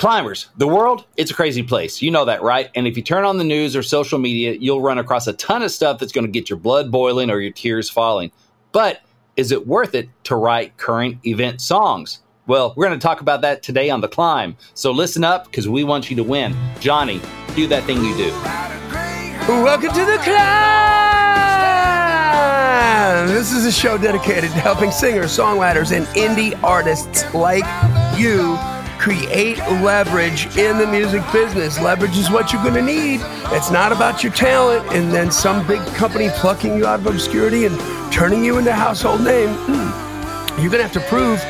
Climbers, the world, it's a crazy place. You know that, right? And if you turn on the news or social media, you'll run across a ton of stuff that's going to get your blood boiling or your tears falling. But is it worth it to write current event songs? Well, we're going to talk about that today on The Climb. So listen up because we want you to win. Johnny, do that thing you do. Welcome to The Climb! This is a show dedicated to helping singers, songwriters, and indie artists like you create leverage in the music business. Leverage is what you're going to need. It's not about your talent and then some big company plucking you out of obscurity and turning you into a household name. Hmm. You're going to have to prove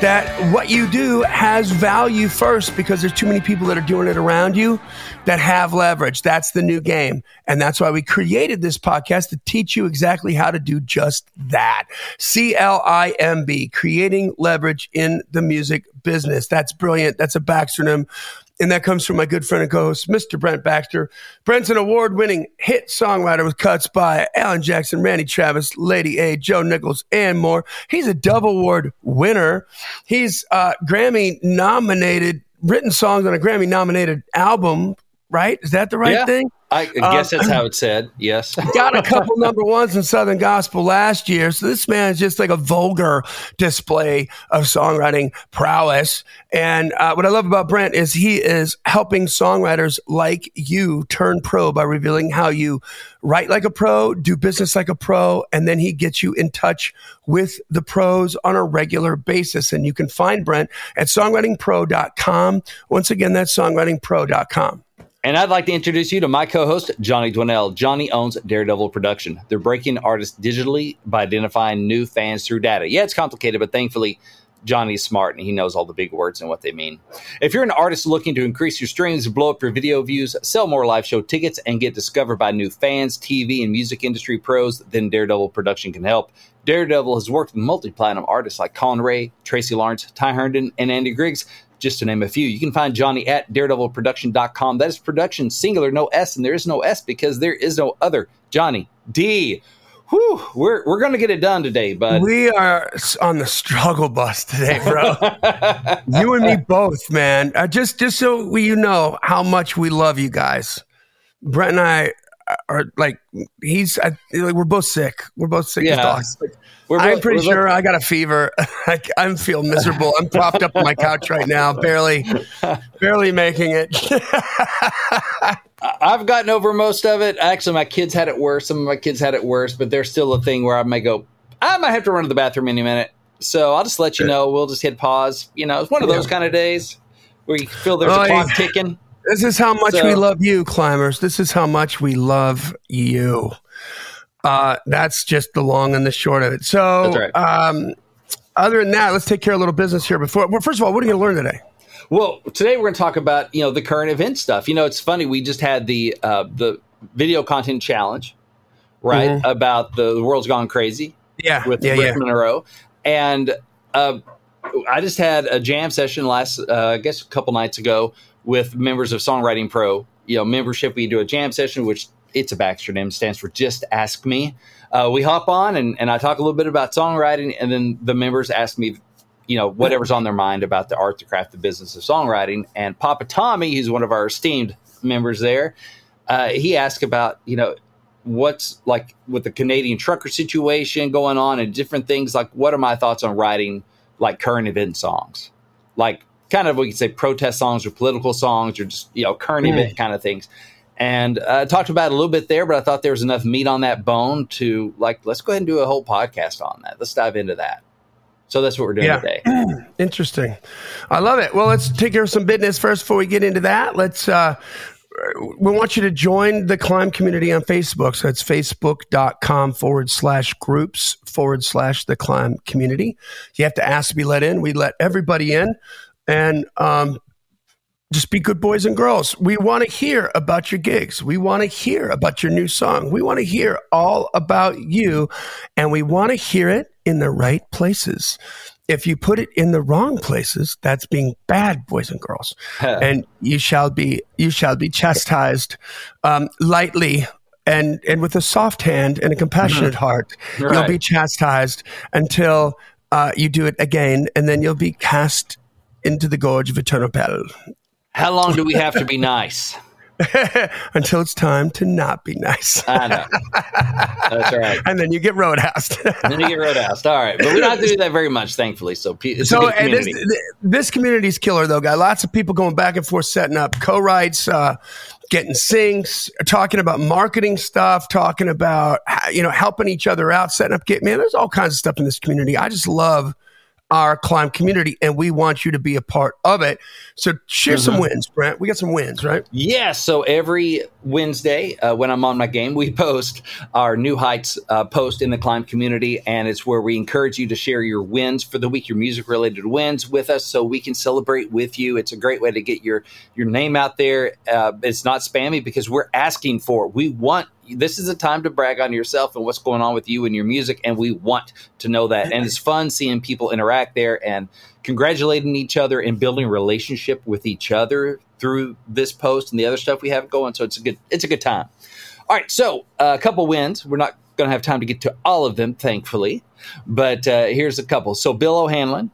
that what you do has value first because there's too many people that are doing it around you that have leverage. That's the new game. And that's why we created this podcast to teach you exactly how to do just that. C L I M B, creating leverage in the music business. That's brilliant. That's a backronym. And that comes from my good friend and co-host, Mr. Brent Baxter. Brent's an award-winning hit songwriter with cuts by Alan Jackson, Randy Travis, Lady A, Joe Nichols, and more. He's a double award winner. He's uh, Grammy nominated, written songs on a Grammy nominated album. Right? Is that the right Yeah. thing? I guess that's how it's said. Yes. got a couple number ones in Southern Gospel last year. So this man is just like a vulgar display of songwriting prowess. And uh, what I love about Brent is he is helping songwriters like you turn pro by revealing how you write like a pro, do business like a pro, and then he gets you in touch with the pros on a regular basis. And you can find Brent at songwritingpro.com. Once again, that's songwritingpro.com. And I'd like to introduce you to my co host, Johnny Dwinell. Johnny owns Daredevil Production. They're breaking artists digitally by identifying new fans through data. Yeah, it's complicated, but thankfully, Johnny's smart and he knows all the big words and what they mean. If you're an artist looking to increase your streams, blow up your video views, sell more live show tickets, and get discovered by new fans, TV, and music industry pros, then Daredevil Production can help. Daredevil has worked with multi platinum artists like Collin Raye, Tracy Lawrence, Ty Herndon, and Andy Griggs just to name a few. You can find Johnny at daredevilproduction.com. That is production singular, no S, and there is no S because there is no other. Johnny D. Whew, we're we're gonna get it done today, bud. We are on the struggle bus today, bro. you and me both, man. Uh, just just so we, you know how much we love you guys. Brett and I are like he's I, like, we're both sick. We're both sick as Yeah. dogs. We're I'm pretty we're both- sure I got a fever. I, I'm feeling miserable. I'm propped up on my couch right now, barely, barely making it. I've gotten over most of it. Actually, my kids had it worse. Some of my kids had it worse, but there's still a thing where I may go. I might have to run to the bathroom any minute, so I'll just let you know. We'll just hit pause. You know, it's one of those Yeah. kind of days where you feel there's Oh, a clock ticking. This is how much So- we love you, climbers. This is how much we love you. Uh, that's just the long and the short of it. So, right. um, other than that, let's take care of a little business here. Before, well, first of all, what are you going to learn today? Well, today we're going to talk about you know the current event stuff. You know, it's funny. We just had the uh, the video content challenge, right? About the, the world's gone crazy Yeah, with yeah, Rick yeah. Monroe, and uh, I just had a jam session last, uh, I guess, a couple nights ago with members of Songwriting Pro. You know, membership. We do a jam session, which it's a name stands for Just Ask Me. Uh, we hop on and, and I talk a little bit about songwriting, and then the members ask me, you know, whatever's on their mind about the art, the craft, the business of songwriting. And Papa Tommy, who's one of our esteemed members there, uh, he asked about, you know, what's like with the Canadian trucker situation going on and different things. Like, what are my thoughts on writing like current event songs? Like, kind of, we could say protest songs or political songs or just, you know, current Mm. kind of things. And uh, I talked about it a little bit there, but I thought there was enough meat on that bone to like, let's go ahead and do a whole podcast on that. Let's dive into that. So that's what we're doing Yeah. today. Interesting. I love it. Well, let's take care of some business first before we get into that. Let's, uh, we want you to join the climb community on Facebook. So it's facebook.com forward slash groups forward slash the climb community. You have to ask to be let in. We let everybody in and, um, just be good boys and girls. We want to hear about your gigs. We want to hear about your new song. We want to hear all about you and we want to hear it in the right places. If you put it in the wrong places, that's being bad, boys and girls. and you shall be you shall be chastised um, lightly and and with a soft hand and a compassionate heart. You'll be chastised until uh, you do it again, and then you'll be cast into the gorge of eternal peril. How long do we have to be nice? until it's time to not be nice. I know. That's right. and then you get roadhouse. and then you get roadhouse. All right, but we don't have to do that very much, thankfully. So it's so community. This, this community's killer, though, guy. Lots of people going back and forth, setting up co-writes. Uh, getting syncs, talking about marketing stuff, talking about you know helping each other out, setting up. Get man, there's all kinds of stuff in this community. I just love our climb community and we want you to be a part of it. So share mm-hmm. some wins, Brent. We got some wins, right? Yeah. So every Wednesday uh, when I'm on my game, we post our New Heights uh, post in the climb community. And it's where we encourage you to share your wins for the week, your music related wins with us so we can celebrate with you. It's a great way to get your, your name out there. Uh, it's not spammy because we're asking for it. We want this is a time to brag on yourself and what's going on with you and your music, and we want to know that. And it's fun seeing people interact there and congratulating each other and building relationship with each other through this post and the other stuff we have going. So it's a good it's a good time. All right, so uh, a couple wins. We're not going to have time to get to all of them, thankfully, but uh, here's a couple. So Bill O'Hanlon.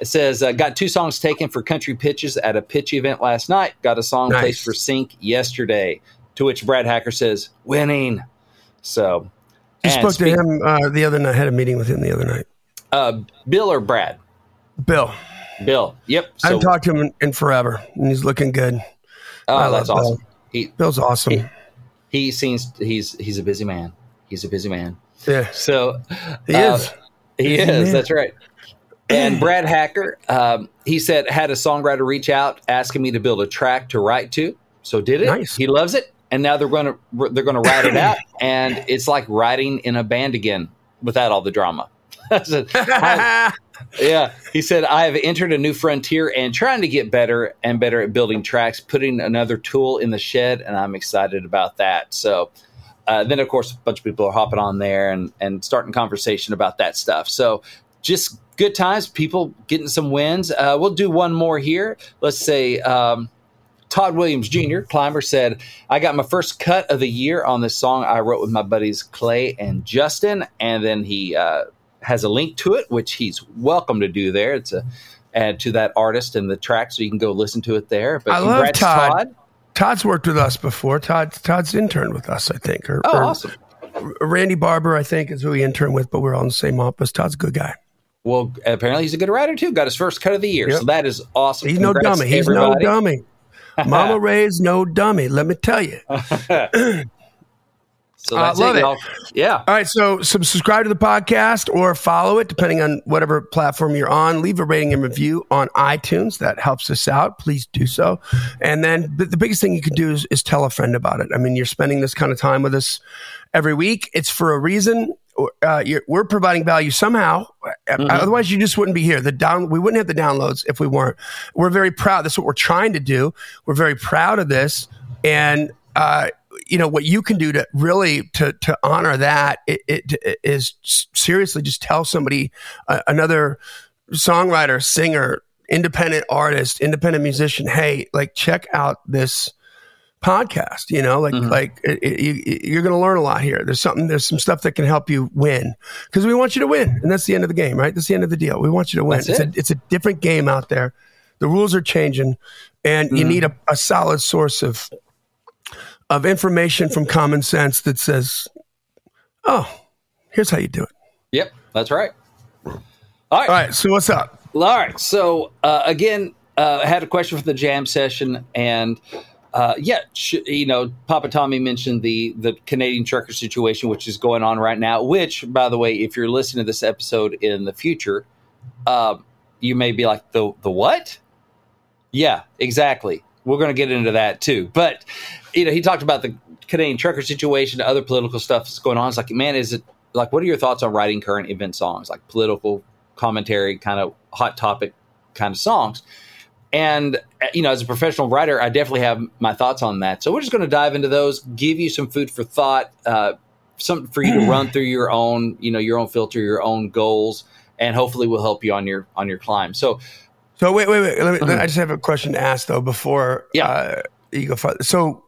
It says, uh, got two songs taken for country pitches at a pitch event last night. Got a song nice. placed for sync yesterday. To which Brad Hacker says, winning. So you spoke speak- to him uh, the other night. Had a meeting with him the other night. Uh, Bill or Brad? Bill. Bill. Yep. So, I haven't talked to him in, in, forever, and he's looking good. Oh, I that's awesome. Bill. He, Bill's awesome. He, he, seems he's he's a busy man. He's a busy man. Yeah. So he uh, is. He is. Man. That's right. And Brad Hacker, um, he said had a songwriter reach out asking me to build a track to write to. So did it. Nice. He loves it and now they're going to they're going to write it out, and it's like writing in a band again without all the drama. I, yeah, he said I have entered a new frontier and trying to get better and better at building tracks, putting another tool in the shed, and I'm excited about that. So. Uh, then, of course, a bunch of people are hopping on there and, and starting conversation about that stuff. So, just good times, people getting some wins. Uh, we'll do one more here. Let's say um, Todd Williams Jr., climber, said, I got my first cut of the year on this song I wrote with my buddies Clay and Justin. And then he uh, has a link to it, which he's welcome to do there. It's a add to that artist and the track, so you can go listen to it there. But I love Todd. Todd. Todd's worked with us before. Todd Todd's interned with us, I think. Or, oh, or awesome. Randy Barber, I think, is who he interned with, but we're all in the same office. Todd's a good guy. Well, apparently he's a good writer too. Got his first cut of the year, yep. so that is awesome. He's Congrats no dummy. He's everybody. no dummy. Mama Ray's no dummy. Let me tell you. So that's uh, love it. it. Yeah. All right. So, subscribe to the podcast or follow it, depending on whatever platform you're on. Leave a rating and review on iTunes. That helps us out. Please do so. And then the, the biggest thing you can do is, is, tell a friend about it. I mean, you're spending this kind of time with us every week. It's for a reason. Uh, we're providing value somehow. Mm-hmm. Otherwise, you just wouldn't be here. The down, we wouldn't have the downloads if we weren't. We're very proud. That's what we're trying to do. We're very proud of this. And, uh, you know what you can do to really to to honor that it, it, it is seriously just tell somebody uh, another songwriter singer independent artist independent musician hey like check out this podcast you know like mm-hmm. like it, it, you're going to learn a lot here there's something there's some stuff that can help you win because we want you to win and that's the end of the game right that's the end of the deal we want you to win it's a, it's a different game out there the rules are changing and mm-hmm. you need a, a solid source of of information from common sense that says, oh, here's how you do it. Yep, that's right. All right. All right. So what's up? All right. So uh, again, uh, I had a question for the jam session, and uh, yeah, you know, Papa Tommy mentioned the the Canadian trucker situation, which is going on right now. Which, by the way, if you're listening to this episode in the future, uh, you may be like the the what? Yeah, exactly. We're going to get into that too. But you know, he talked about the Canadian trucker situation, other political stuff that's going on. It's like, man, is it like what are your thoughts on writing current event songs, like political commentary, kind of hot topic kind of songs? And you know, as a professional writer, I definitely have my thoughts on that. So we're just going to dive into those, give you some food for thought, uh, something for you to run through your own, you know, your own filter, your own goals, and hopefully will help you on your on your climb. So so wait, wait, wait. Let me, I just have a question to ask though before yeah. Uh, you go. Further. So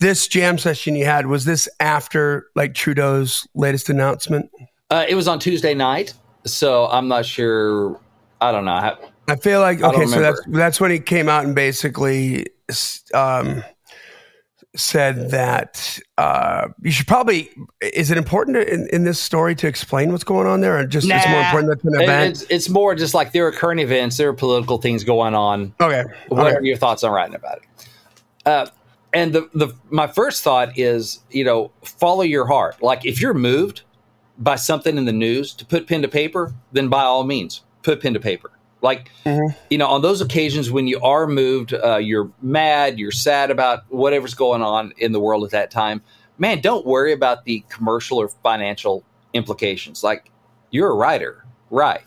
this jam session you had was this after like Trudeau's latest announcement? Uh, it was on Tuesday night, so I'm not sure. I don't know. I feel like okay, so that's that's when he came out and basically um, said that uh, you should probably. Is it important to, in, in this story to explain what's going on there, or just it's more important that's an It- event? It's, it's more just like there are current events, there are political things going on. okay, What okay. are your thoughts on writing about it? Uh, and the, the my first thought is, you know, follow your heart. Like if you're moved by something in the news to put pen to paper, then by all means, put pen to paper. Like, Mhm. you know, on those occasions when you are moved, uh, you're mad, you're sad about whatever's going on in the world at that time. Man, don't worry about the commercial or financial implications. Like, you're a writer, right?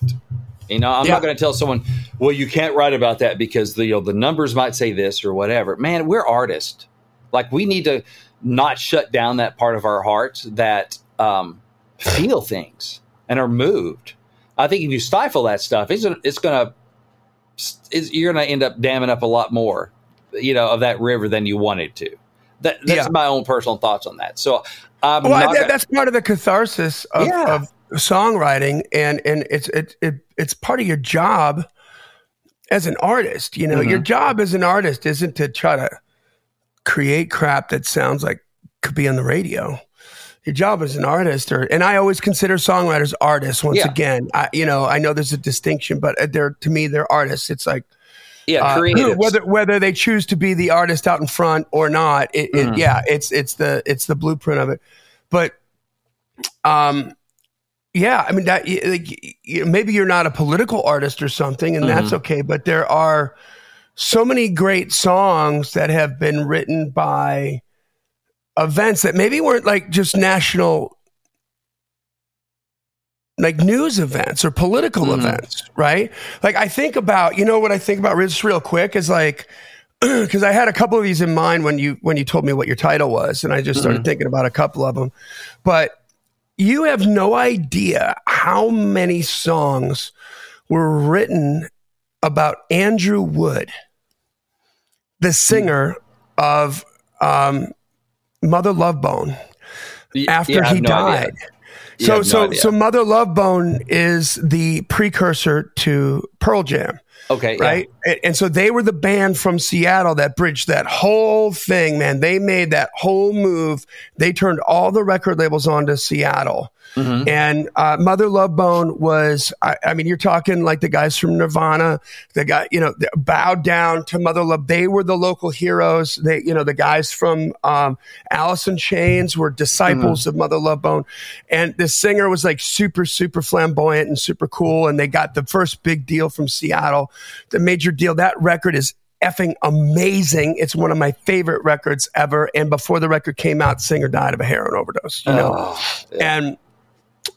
You know, I'm Yeah. not going to tell someone, well, you can't write about that because the you know, the numbers might say this or whatever. Man, we're artists. Like, we need to not shut down that part of our hearts that um, feel things and are moved. I think if you stifle that stuff, it's gonna, it's going to it's, you're going to end up damming up a lot more, you know, of that river than you wanted to. That, that's Yeah. my own personal thoughts on that. So I'm Well, not that, gonna- that's part of the catharsis of, Yeah. of songwriting, and and it's it, it it's part of your job as an artist. You know, Mm-hmm. your job as an artist isn't to try to create crap that sounds like could be on the radio. Your job as an artist, or and I always consider songwriters artists. Once Yeah. again, I, you know, I know there's a distinction, but they're to me they're artists. It's like yeah, uh, whether whether they choose to be the artist out in front or not it, it, Mhm. yeah it's it's the it's the blueprint of it but um yeah i mean that like maybe you're not a political artist or something and that's okay but there are so many great songs that have been written by events that maybe weren't like just national like news events or political Mhm. events, right? Like I think about, you know what I think about just real quick is like because I had a couple of these in mind when you when you told me what your title was, and I just started thinking about a couple of them. But you have no idea how many songs were written about Andrew Wood, the singer of um, Mother Love Bone after yeah, he no died. You So no so idea. so Mother Love Bone is the precursor to Pearl Jam, okay, yeah. right? And, and so they were the band from Seattle that bridged that whole thing, man. They made that whole move. They turned all the record labels onto Seattle. Mhm. And uh, Mother Love Bone was, I, I mean, you're talking like the guys from Nirvana, the guy, you know, bowed down to Mother Love. They were the local heroes. They, you know, the guys from um, Alice in Chains were disciples of Mother Love Bone. And the singer was like super, super flamboyant and super cool. And they got the first big deal from Seattle, the major deal. That record is effing amazing. It's one of my favorite records ever. And before the record came out, singer died of a heroin overdose. You know, Oh, yeah. and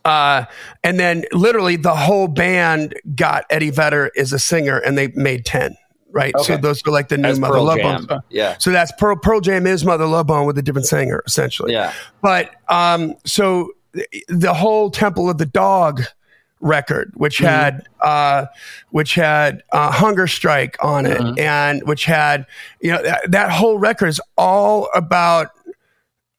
uh and then literally the whole band got Eddie Vedder as a singer and they made 10 right so those are like the new That's Mother Pearl Love Jam. Bone Yeah, so that's Pearl, Pearl Jam is Mother Love Bone with a different singer essentially yeah. but um so th- the whole Temple of the Dog record which Mm-hmm. had uh which had uh, hunger strike on it Mhm. and which had you know that, that whole record is all about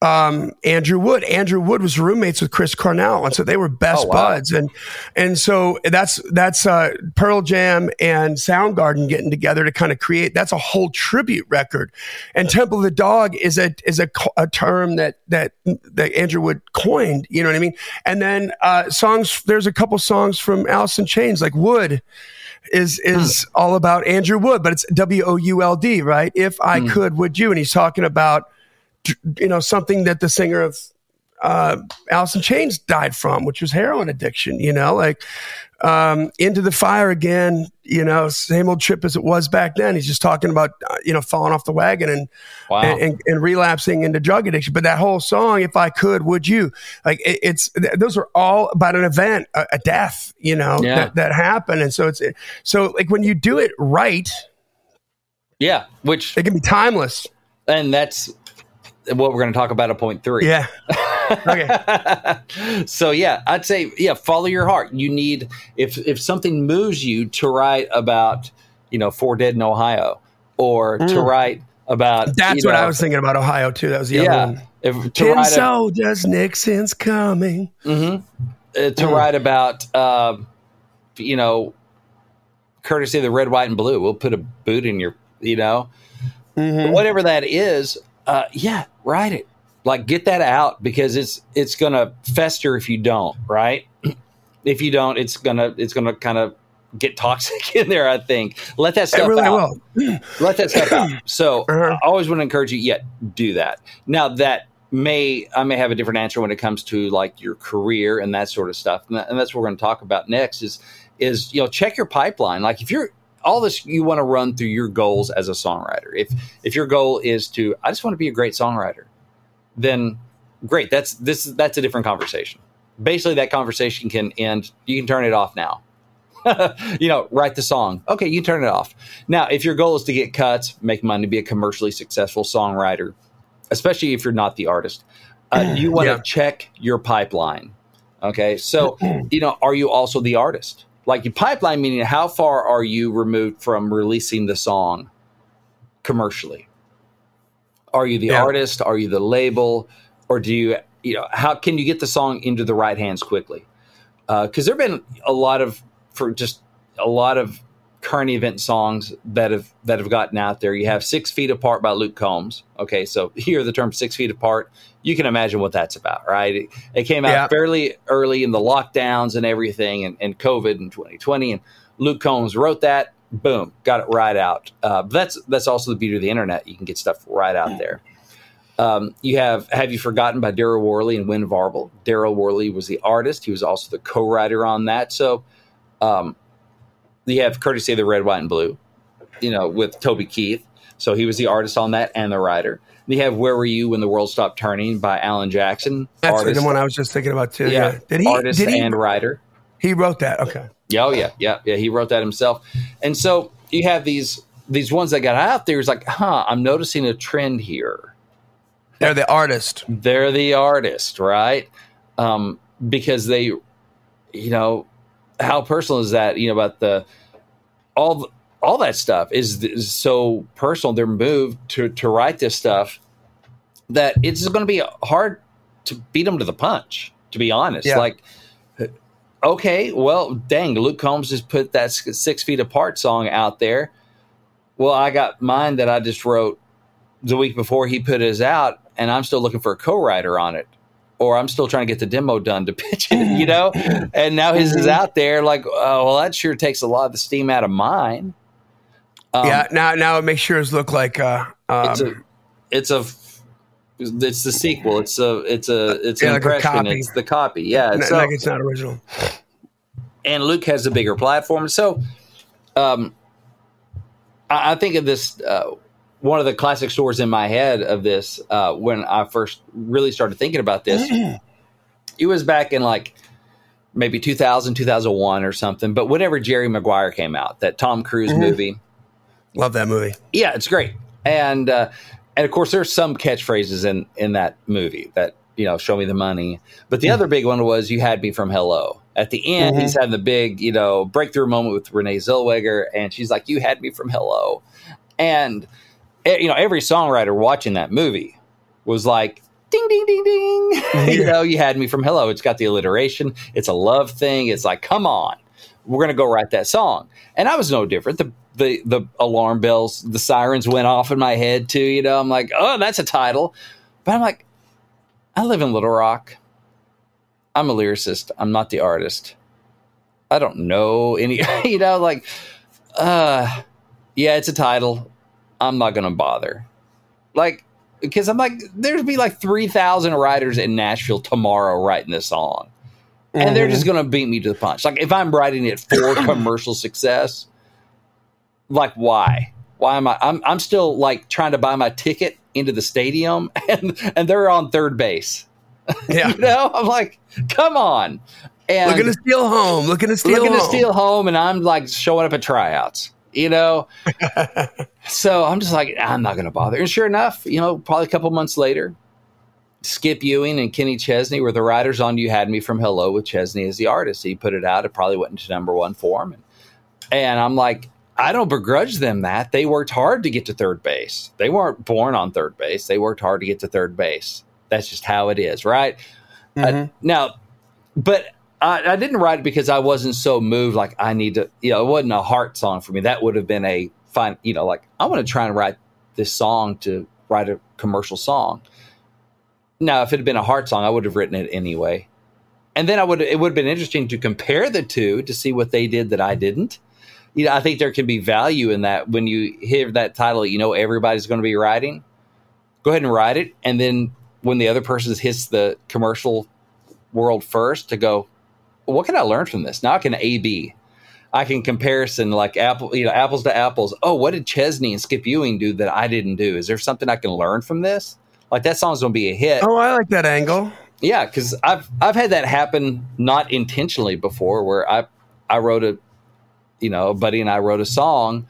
um, Andrew Wood. Andrew Wood was roommates with Chris Cornell, and so they were best Oh, wow. buds. And and so that's that's uh, Pearl Jam and Soundgarden getting together to kind of create. That's a whole tribute record. And Temple of the Dog is a is a, a term that that that Andrew Wood coined. You know what I mean? And then uh, songs. There's a couple songs from Alice in Chains, like Wood. Is is all about Andrew Wood, but it's W O U L D, right? If I could, would you? And he's talking about you know something that the singer of uh, in Chains died from, which was heroin addiction. You know, like um, into the fire again. You know, same old trip as it was back then. He's just talking about uh, you know falling off the wagon and, Wow. and, and and relapsing into drug addiction. But that whole song, if I could, would you? Like it, it's th- those are all about an event, a, a death. You know Yeah. that that happened, and so it's so like when you do it right, yeah, which it can be timeless. and that's what we're going to talk about at point three. Yeah. okay. so yeah, I'd say yeah, follow your heart. You need if if something moves you to write about you know four dead in Ohio or to Mm. write about That's you what I was thinking about Ohio too. That was the other yeah one. if, to Ten soldiers, Nixon's coming. mhm, uh, to Mm. write about um, you know courtesy of the red, white, and blue. We'll put a boot in your, you know, Mhm. whatever that is. Uh, yeah, write it. Like get that out because it's it's gonna fester if you don't. Right? if you don't, it's gonna it's gonna kind of get toxic in there. I think let that stuff really out will. let that stuff out. So Uh-huh. I always want to encourage you, yet do that. Now that may I may have a different answer when it comes to like your career and that sort of stuff, and, that, and that's what we're going to talk about next. Is is you know check your pipeline. Like if you're all this you want to run through your goals as a songwriter. If if your goal is to I just want to be a great songwriter, then great. That's this that's a different conversation. Basically, that conversation can end. You can turn it off now. you know, write the song. Okay, you turn it off. Now, if your goal is to get cuts, make money, be a commercially successful songwriter, especially if you're not the artist, uh, you want to Yeah. check your pipeline. Okay, so you know, are you also the artist? Like your pipeline meaning how far are you removed from releasing the song commercially? Are you the Yeah. artist? Are you the label? Or do you, you know, how can you get the song into the right hands quickly? Uh, because there have been a lot of, for just a lot of current event songs that have that have gotten out there. You have Six Feet Apart by Luke Combs. Okay, so here the term Six Feet Apart, you can imagine what that's about, right? It, it came out Yeah. fairly early in the lockdowns and everything, and, and COVID in 2020, and Luke Combs wrote that. Boom, got it right out. Uh, that's that's also the beauty of the internet. You can get stuff right out there. Um, you have Have You Forgotten by Darryl Worley and Wynn Varble. Darryl Worley was the artist. He was also the co-writer on that. So um, you have courtesy of the Red, White, and Blue, you know, with Toby Keith. So he was the artist on that and the writer. You have Where Were You When the World Stopped Turning by Alan Jackson. That's artist, the one I was just thinking about too. yeah, Yeah. Did he? artist did he? and writer. he wrote that. Okay. Yeah, oh yeah, yeah, yeah. He wrote that himself. And so you have these these ones that got out there. It's like, huh, I'm noticing a trend here. They're the artist. they're the artist, right? Um, because they, you know, how personal is that? You know, about the all all that stuff is, is so personal. They're moved to to write this stuff that it's going to be hard to beat them to the punch. To be honest, Yeah. like. Uh, okay, well, dang, Luke Combs just put that six feet apart song out there. Well, I got mine that I just wrote the week before he put his out, and I'm still looking for a co-writer on it, or I'm still trying to get the demo done to pitch it, you know. and now his is out there. Like, oh, well, that sure takes a lot of the steam out of mine. Um, yeah. Now, now it makes yours look like uh, um, it's a, it's a, it's the sequel. It's a, it's a, it's Yeah, an like impression. It's the copy. Yeah. n- so- like it's not original. and Luke has a bigger platform. So, um, I, I think of this. Uh, one of the classic stories in my head of this uh, when I first really started thinking about this. it was back in like maybe 2000, 2001 or something. But whenever Jerry Maguire came out, that Tom Cruise Mhm. movie, Love that movie. yeah, it's great. And uh, and of course, there's some catchphrases in in that movie that you know, show me the money. But the other big one was "You had me from hello." At the end, Mhm. he's having the big you know breakthrough moment with Renee Zellweger, and she's like, "You had me from hello," and you know, every songwriter watching that movie was like. Ding ding ding ding! you know, you had me from hello. It's got the alliteration. It's a love thing. It's like, come on, we're gonna go write that song. And I was no different. The the the alarm bells, the sirens went off in my head too. You know, I'm like, oh, that's a title. But I'm like, I live in Little Rock. I'm a lyricist. I'm not the artist. I don't know any. You know, like, uh, yeah, it's a title. I'm not gonna bother. Like, because I'm like, there'd be like three thousand writers in Nashville tomorrow writing this song and they're Mhm. just going to beat me to the punch. Like if I'm writing it for commercial success, like why? Why am I? I'm I'm still like trying to buy my ticket into the stadium, and and they're on third base. yeah. You know, I'm like, come on, and Looking to steal home. Looking to steal looking to steal home, and I'm like showing up at tryouts. You know, so I'm just like, I'm not going to bother. And sure enough, you know, probably a couple months later, Skip Ewing and Kenny Chesney were the writers on "You Had Me" from Hello with Chesney as the artist. He put it out. It probably went into number one form, and, and I'm like, I don't begrudge them that they worked hard to get to third base. They weren't born on third base. They worked hard to get to third base. That's just how it is, right? Uh, Mhm. now, but I, I didn't write it because I wasn't so moved. Like I need to, you know, it wasn't a heart song for me. That would have been a fine, you know, like I want to try and write this song to write a commercial song. Now, if it had been a heart song, I would have written it anyway. And then I would, it would have been interesting to compare the two to see what they did that I didn't. You know, I think there can be value in that when you hear that title, you know, everybody's going to be writing. Go ahead and write it, and then when the other person hits the commercial world first, to go, what can I learn from this? Now I can A B. I can comparison like apple, you know, apples to apples. Oh, what did Chesney and Skip Ewing do that I didn't do? Is there something I can learn from this? Like that song's gonna be a hit. Oh, I like that angle. Yeah, because I've I've had that happen not intentionally before, where I I wrote a, you know, a buddy and I wrote a song,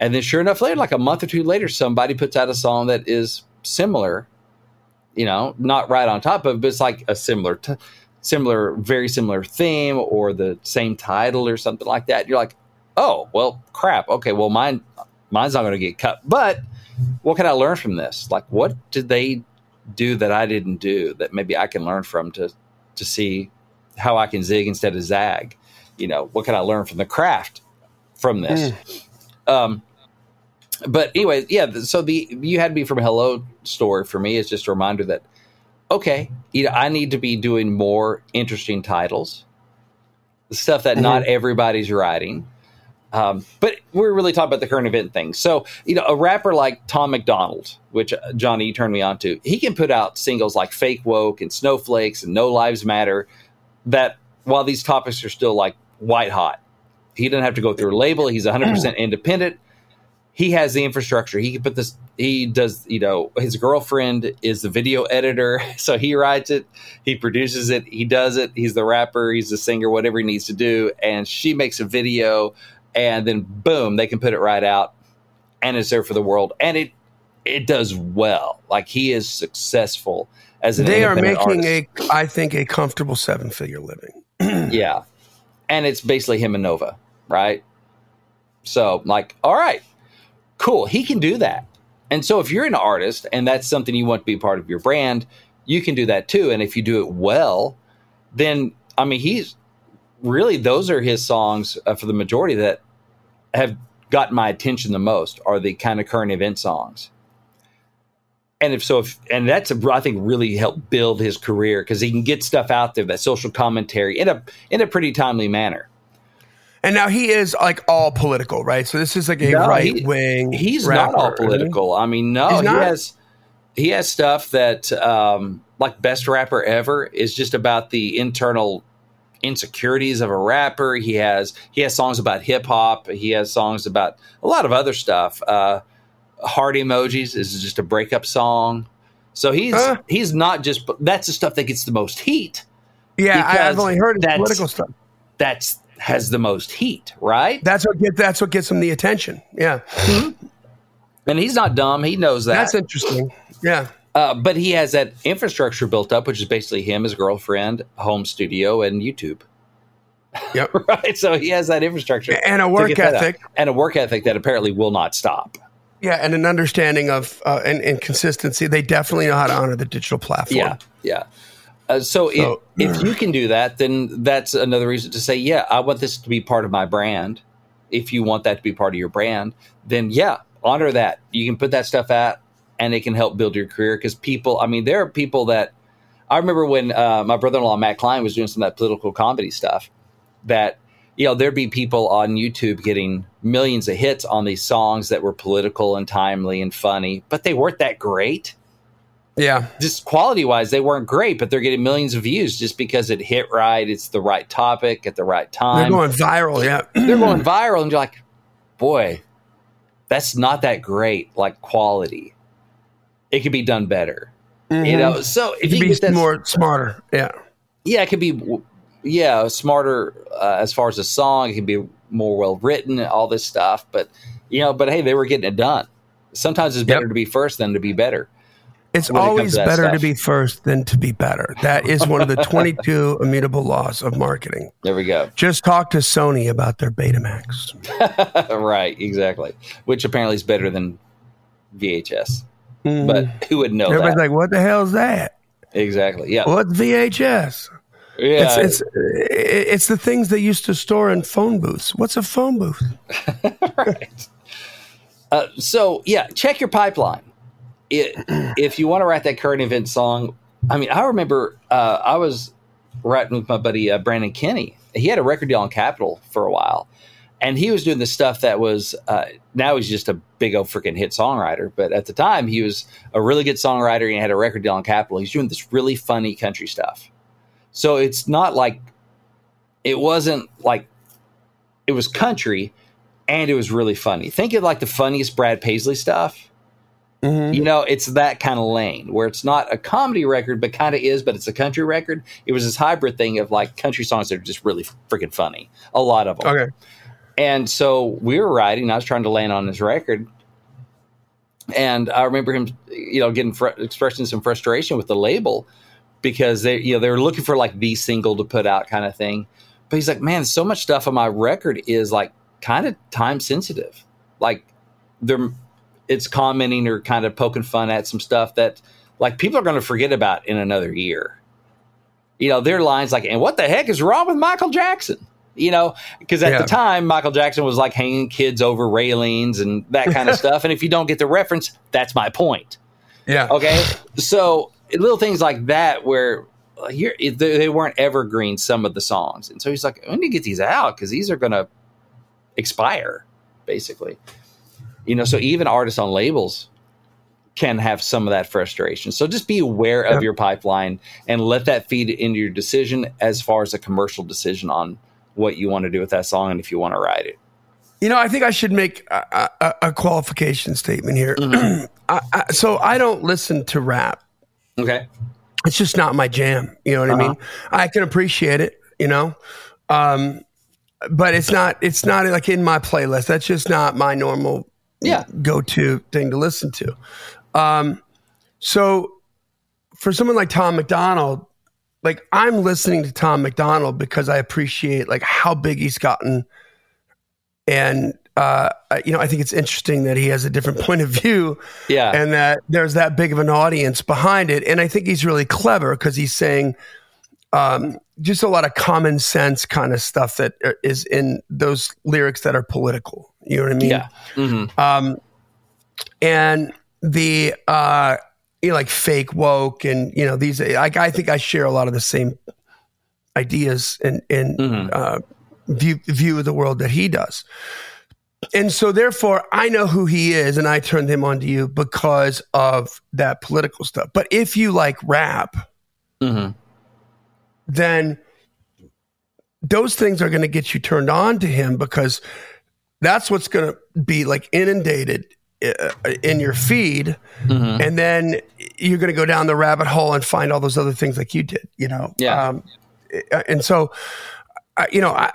and then sure enough, later, like a month or two later, somebody puts out a song that is similar, you know, not right on top of, it, but it's like a similar. T- similar, very similar theme or the same title or something like that, you're like, oh, well, crap. Okay, well, mine, mine's not going to get cut. But what can I learn from this? Like, what did they do that I didn't do that maybe I can learn from to to see how I can zig instead of zag? You know, what can I learn from the craft from this? Mm. Um, but anyway, yeah. So the you had me from Hello story for me is just a reminder that okay, you know, I need to be doing more interesting titles, stuff that mm-hmm. not everybody's writing. Um, but we're really talking about the current event thing. So, you know, a rapper like Tom MacDonald, which uh, Johnny turned me on to, he can put out singles like Fake Woke and Snowflakes and No Lives Matter that while these topics are still like white hot, he doesn't have to go through a label. He's 100% independent he has the infrastructure. He can put this. He does. You know, his girlfriend is the video editor, so he writes it, he produces it, he does it. He's the rapper, he's the singer, whatever he needs to do, and she makes a video, and then boom, they can put it right out, and it's there for the world, and it it does well. Like he is successful as an. They are making artist. a, I think, a comfortable seven figure living. yeah, and it's basically him and Nova, right? So, like, all right, cool, he can do that. And so if you're an artist and that's something you want to be part of your brand, you can do that too. And if you do it well, then I mean, he's really those are his songs uh, for the majority that have gotten my attention the most are the kind of current event songs. And if so, if and that's I think really helped build his career because he can get stuff out there that social commentary in a in a pretty timely manner. And now he is like all political, right? So this is like a no, right wing. He, he's rapper, not all political. I mean, no, he has he has stuff that um, like best rapper ever is just about the internal insecurities of a rapper. He has he has songs about hip hop. He has songs about a lot of other stuff. Uh, Heart emojis is just a breakup song. So he's he's not just that's the stuff that gets the most heat. Yeah, I've only heard of political stuff. That's has the most heat, right? That's what get that's what gets him the attention. Yeah. Mm-hmm. And he's not dumb. He knows that. That's interesting. Yeah. Uh, but he has that infrastructure built up, which is basically him, his girlfriend, home studio, and YouTube. Yep. right. So he has that infrastructure and a work ethic, and a work ethic that apparently will not stop. Yeah, and an understanding of uh, and, and consistency. They definitely know how to honor the digital platform. Yeah, yeah. Uh, so, so if, if you can do that, then that's another reason to say, yeah, I want this to be part of my brand. If you want that to be part of your brand, then yeah, honor that. You can put that stuff out and it can help build your career because people, I mean, there are people that I remember when uh, my brother in law, Matt Klein, was doing some of that political comedy stuff that, you know, there'd be people on YouTube getting millions of hits on these songs that were political and timely and funny, but they weren't that great yeah. Just quality wise, they weren't great, but they're getting millions of views just because it hit right. It's the right topic at the right time. They're going viral. Yeah. they're going viral. And you're like, boy, that's not that great, like quality. It could be done better. Mm-hmm. You know, so if you be more smarter. Yeah. Yeah. It could be, yeah, smarter uh, as far as the song. It can be more well written and all this stuff. But, you know, but hey, they were getting it done. Sometimes it's better yep. to be first than to be better. It's always it better stuff. to be first than to be better. That is one of the 22 immutable laws of marketing. There we go. Just talk to Sony about their Betamax. right, exactly. Which apparently is better than VHS. Mm. But who would know Everybody's that? like, what the hell is that? Exactly. Yeah. What's VHS? Yeah. It's, it's it's the things they used to store in phone booths. What's a phone booth? right. Uh, so yeah, check your pipeline. It, if you want to write that current event song, I mean, I remember uh, I was writing with my buddy uh, Brandon Kinney. He had a record deal on Capitol for a while, and he was doing the stuff that was uh, now he's just a big old freaking hit songwriter. But at the time, he was a really good songwriter and he had a record deal on Capitol. He's doing this really funny country stuff. So it's not like it wasn't like it was country and it was really funny. Think of like the funniest Brad Paisley stuff. Mm-hmm. You know, it's that kind of lane where it's not a comedy record, but kind of is, but it's a country record. It was this hybrid thing of like country songs that are just really freaking funny. A lot of them. Okay. And so we were writing. I was trying to land on his record, and I remember him, you know, getting fr- expressing some frustration with the label because they, you know, they were looking for like the single to put out kind of thing. But he's like, man, so much stuff on my record is like kind of time sensitive. Like they're, it's commenting or kind of poking fun at some stuff that like people are going to forget about in another year. You know, their lines like, and what the heck is wrong with Michael Jackson? You know, because at Yeah. the time, Michael Jackson was like hanging kids over railings and that kind of stuff. And if you don't get the reference, that's my point. Yeah. Okay. so little things like that where uh, here they they weren't evergreen, some of the songs. And so he's like, I need to get these out because these are going to expire, basically. You know, so even artists on labels can have some of that frustration. So just be aware of Yeah. your pipeline and let that feed into your decision as far as a commercial decision on what you want to do with that song and if you want to write it. You know, I think I should make a, a, a qualification statement here. I, I, so I don't listen to rap. Okay. It's just not my jam. You know what I mean? I can appreciate it. You know, um, but it's not. It's not like in my playlist. That's just not my normal Yeah. go-to thing to listen to. Um, so for someone like Tom MacDonald, like I'm listening to Tom MacDonald because I appreciate like how big he's gotten, and uh, you know I think it's interesting that he has a different point of view Yeah. and that there's that big of an audience behind it. And I think he's really clever because he's saying um, just a lot of common sense kind of stuff that is in those lyrics that are political. You know what I mean? yeah. hmm Um, and the uh, you know, like fake woke and you know these. Like I think I share a lot of the same ideas and and Mhm. uh, view view of the world that he does. And so, therefore, I know who he is, and I turned him on to you because of that political stuff. But if you like rap, hmm then those things are going to get you turned on to him because that's what's going to be like inundated uh, in your feed hmm and then you're going to go down the rabbit hole and find all those other things like you did you know Yeah. um, and so I, you know i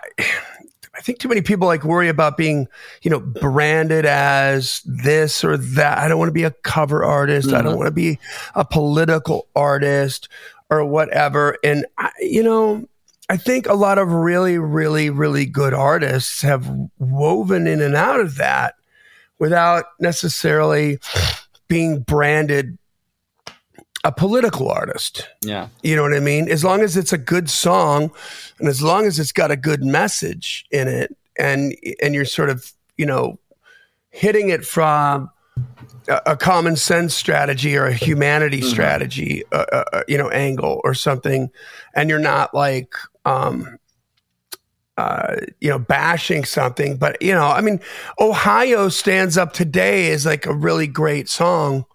I think too many people like worry about being, you know, branded as this or that. I don't want to be a cover artist. I don't Mhm. want to be a political artist or whatever. And I, you know, I think a lot of really, really, really good artists have woven in and out of that without necessarily being branded a political artist. Yeah. You know what I mean? As long as it's a good song and as long as it's got a good message in it and and you're sort of, you know, hitting it from a, a common sense strategy or a humanity strategy, uh, uh, uh, you know, angle or something and you're not like um uh, you know, bashing something, but you know, I mean, Ohio stands up today is like a really great song.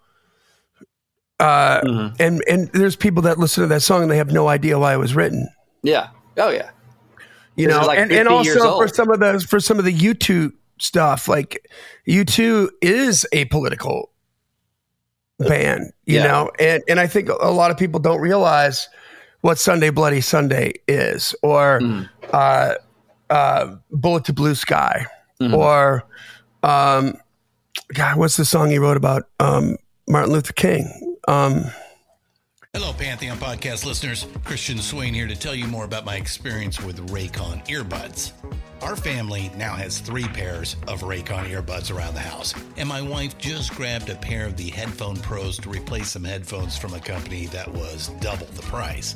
Uh, Mhm. and and there's people that listen to that song and they have no idea why it was written. Yeah. Oh yeah. You know, like and, and also for some of the for some of the U2 stuff, like U2 is a political band, you Yeah. know, and and I think a lot of people don't realize what Sunday Bloody Sunday is, or Mhm. uh, uh, Bullet to Blue Sky, Mhm. or um, God, what's the song he wrote about um, Martin Luther King? Um, Hello, Pantheon podcast listeners. Christian Swain here to tell you more about my experience with Raycon earbuds. Our family now has three pairs of Raycon earbuds around the house, and my wife just grabbed a pair of the Headphone Pros to replace some headphones from a company that was double the price.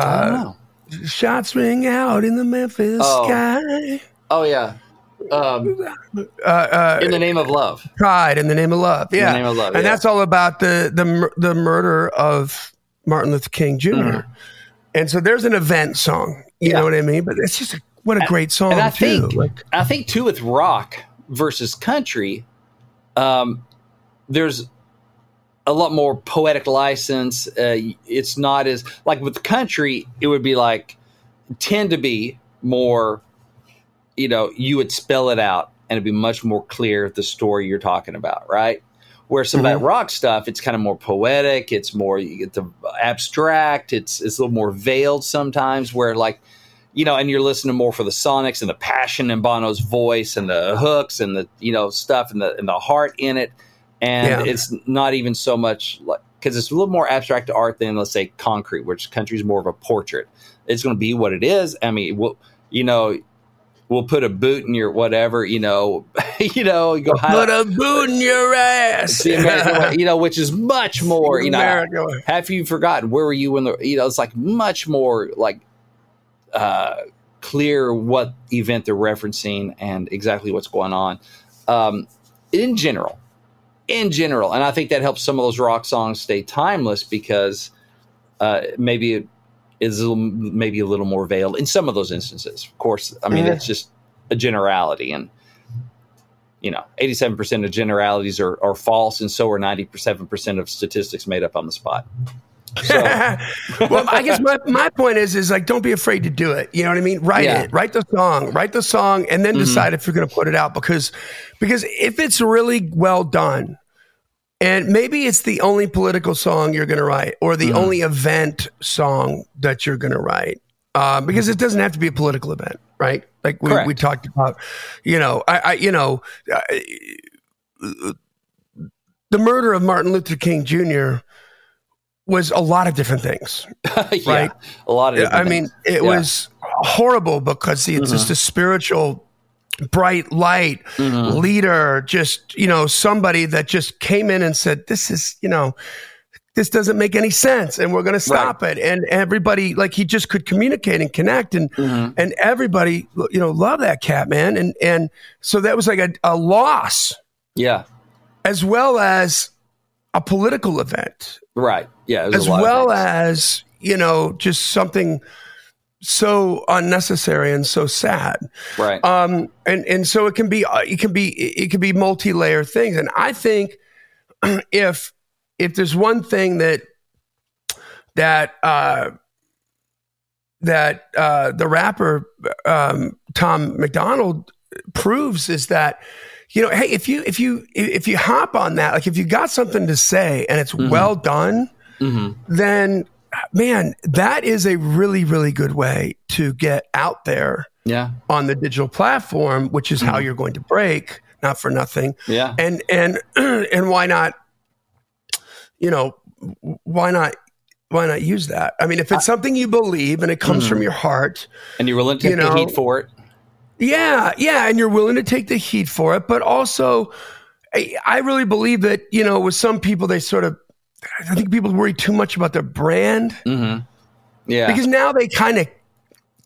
Don't know. Shots ring out in the Memphis Oh. sky. Oh yeah. Um, Uh, uh, in the name of love. pride in the name of love. Yeah, name of love, and yeah. that's all about the the the murder of Martin Luther King junior And so there's an event song. You Mm-hmm. Yeah. know what I mean? But it's just a, what a great song and I too. think Like, I think too with rock versus country, um, there's a lot more poetic license. Uh, it's not as like with the country, it would be like tend to be more. You know, you would spell it out, and it'd be much more clear the story you're talking about, right? Where some of that rock stuff, it's kind of more poetic. It's more you get the abstract. It's it's a little more veiled sometimes. Where like you know, and you're listening more for the sonics and the passion in Bono's voice and the hooks and the you know stuff and the and the heart in it, and Yeah. it's not even so much like because it's a little more abstract art than let's say concrete, which country is more of a portrait. It's going to be what it is. I mean, we'll, you know, we'll put a boot in your whatever, you know, you know, you go put a boot in your ass. American you know, which is much more, you know, America have you forgotten where were you when the you know it's like much more like uh clear what event they're referencing and exactly what's going on um in general in general and i think that helps some of those rock songs stay timeless because uh maybe it is a little, maybe a little more veiled in some of those instances. Of course i mean it's just a generality and you know 87% of generalities are, are false and so are 97% of statistics made up on the spot so well, I guess my, my point is is like don't be afraid to do it. You know what I mean? Write Yeah. it, write the song, write the song, and then decide if you're going to put it out because because if it's really well done, and maybe it's the only political song you're going to write or the only event song that you're going to write. Uh, because it doesn't have to be a political event, right? Like we, Correct. we talked about, you know, I, I you know, uh, the murder of Martin Luther King Jr. was a lot of different things. yeah, Right. a lot of I different mean, it Yeah. Mm-hmm. was horrible because it's just a spiritual, bright light Mm-hmm. leader, just, you know, somebody that just came in and said, this is, you know, this doesn't make any sense and we're going to stop it. And everybody, like, he just could communicate and connect and, Mm-hmm. and everybody, you know, love that cat, man. And, and so that was like a, a loss yeah as well as a political event. Right. Yeah as a lot of well as you know just something so unnecessary and so sad. Right. Um and and so it can be uh, it can be it can be multi-layer things. And i think if if there's one thing that that uh that uh the rapper um Tom MacDonald proves is that you know hey if you if you if you hop on that like if you got something to say and it's mm-hmm. well done hmm then man, that is a really, really good way to get out there yeah. on the digital platform, which is how mm-hmm. you're going to break, not for nothing. yeah. And and and why not, you know, why not why not use that? I mean, if it's something you believe and it comes from mm-hmm. your heart, and you're willing to You take the heat for it Yeah, yeah, and you're willing to take the heat for it, but also, I, I really believe that you know, with some people, they sort of, I think people worry too much about their brand Mm-hmm. Yeah. because now they kind of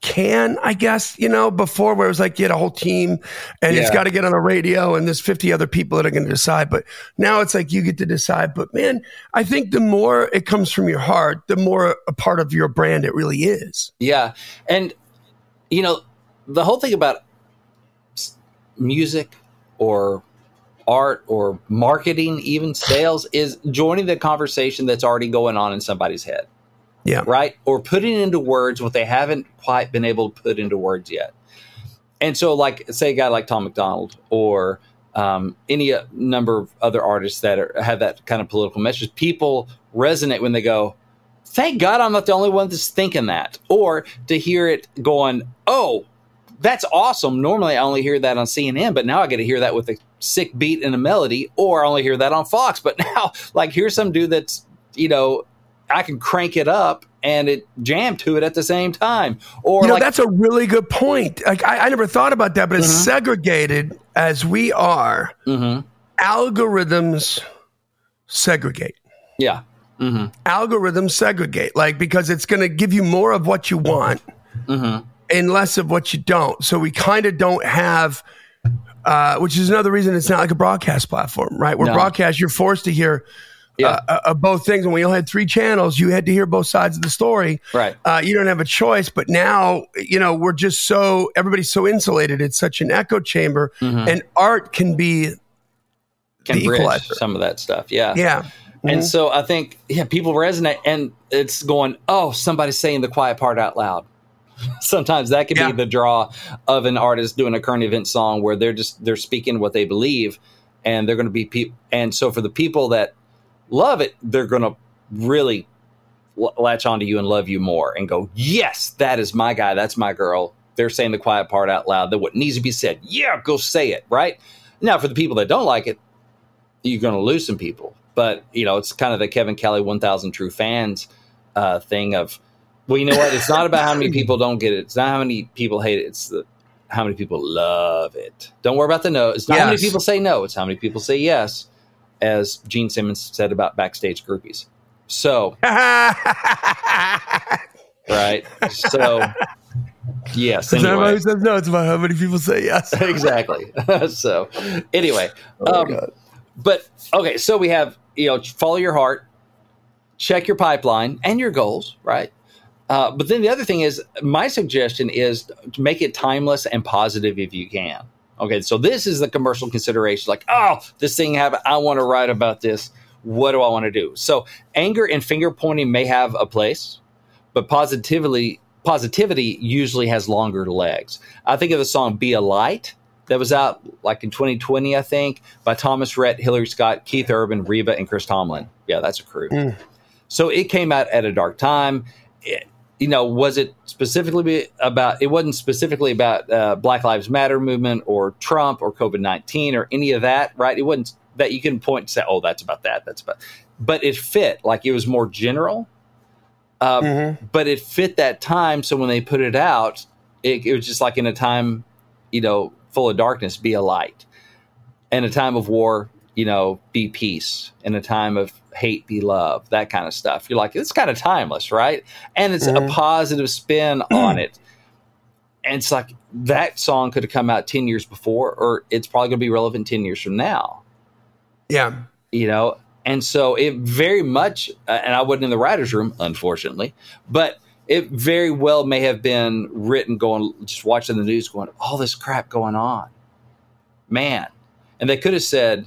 can, I guess, you know, before where it was like you had a whole team and it's got to get on the radio and there's 50 other people that are going to decide. But now it's like you get to decide. But man, I think the more it comes from your heart, the more a part of your brand it really is. Yeah. And, you know, the whole thing about music or art or marketing, even sales, is joining the conversation that's already going on in somebody's head, Yeah. right? Or putting into words what they haven't quite been able to put into words yet. And so, like, say a guy like Tom MacDonald or um, any uh, number of other artists that are, have that kind of political message, people resonate when they go, thank God I'm not the only one that's thinking that. Or to hear it going, oh, that's awesome. Normally I only hear that on CNN, but now I get to hear that with a sick beat and a melody, or I only hear that on Fox. But now, like, here's some dude that's, you know, I can crank it up and it jam to it at the same time. Or You know, like, that's a really good point. Like I, I never thought about that, but as Mhm. segregated as we are, Mhm. algorithms segregate. yeah. hmm Algorithms segregate, like because it's going to give you more of what you want hmm and less of what you don't. So we kind of don't have, uh, which is another reason it's not like a broadcast platform, right? Where No. broadcast, you're forced to hear Yeah. uh, uh, both things. And when you only had three channels, you had to hear both sides of the story. Right. Uh, you don't have a choice. But now, you know, we're just so everybody's so insulated. It's such an echo chamber, Mhm. and art can be, Can The bridge equalizer. some of that stuff. Yeah. yeah. And Mhm. so I think, yeah, people resonate and it's going, oh, somebody's saying the quiet part out loud. Sometimes that can Yeah. be the draw of an artist doing a current event song where they're just, they're speaking what they believe and they're going to be people. And so for the people that love it, they're going to really l- latch onto you and love you more and go, yes, that is my guy. That's my girl. They're saying the quiet part out loud that what needs to be said. Yeah, go say it. Right. Now, for the people that don't like it, you're going to lose some people. But you know, it's kind of the Kevin Kelly 1,000 true fans uh, thing of, well, you know what? It's not about how many people don't get it. It's not how many people hate it. It's the how many people love it. Don't worry about the no. It's not how many people say no. It's how many people say yes, as Gene Simmons said about backstage groupies. So right. So yes. Anyway. says no? It's about how many people say yes. exactly. so anyway, Oh um, but okay, so we have you know follow your heart, check your pipeline and your goals, right? Uh, but then the other thing is, my suggestion is to make it timeless and positive if you can. Okay, so this is the commercial consideration. Like, oh, this thing happened. I want to write about this. What do I want to do? So, anger and finger pointing may have a place, but positively positivity usually has longer legs. I think of the song "Be a Light" that was out like in 2020, I think, by Thomas Rhett, Hillary Scott, Keith Urban, Reba, and Chris Tomlin. Yeah, that's a crew. Mm. So it came out at a dark time. It- you know, was it specifically about? It wasn't specifically about uh, Black Lives Matter movement or Trump or COVID nineteen or any of that, right? It wasn't that you can point and say, "Oh, that's about that." That's about. But it fit like it was more general. Uh, Mhm. but it fit that time. So when they put it out, it, it was just like in a time, you know, full of darkness, be a light. In a time of war, you know, be peace. In a time of hate, be love. That kind of stuff. You're like, it's kind of timeless, right? And it's Mhm. a positive spin on it. And it's like that song could have come out 10 years before, or it's probably going to be relevant 10 years from now Yeah. you know and so it very much uh, and i wasn't in the writers room unfortunately but it very well may have been written going just watching the news going all this crap going on man and they could have said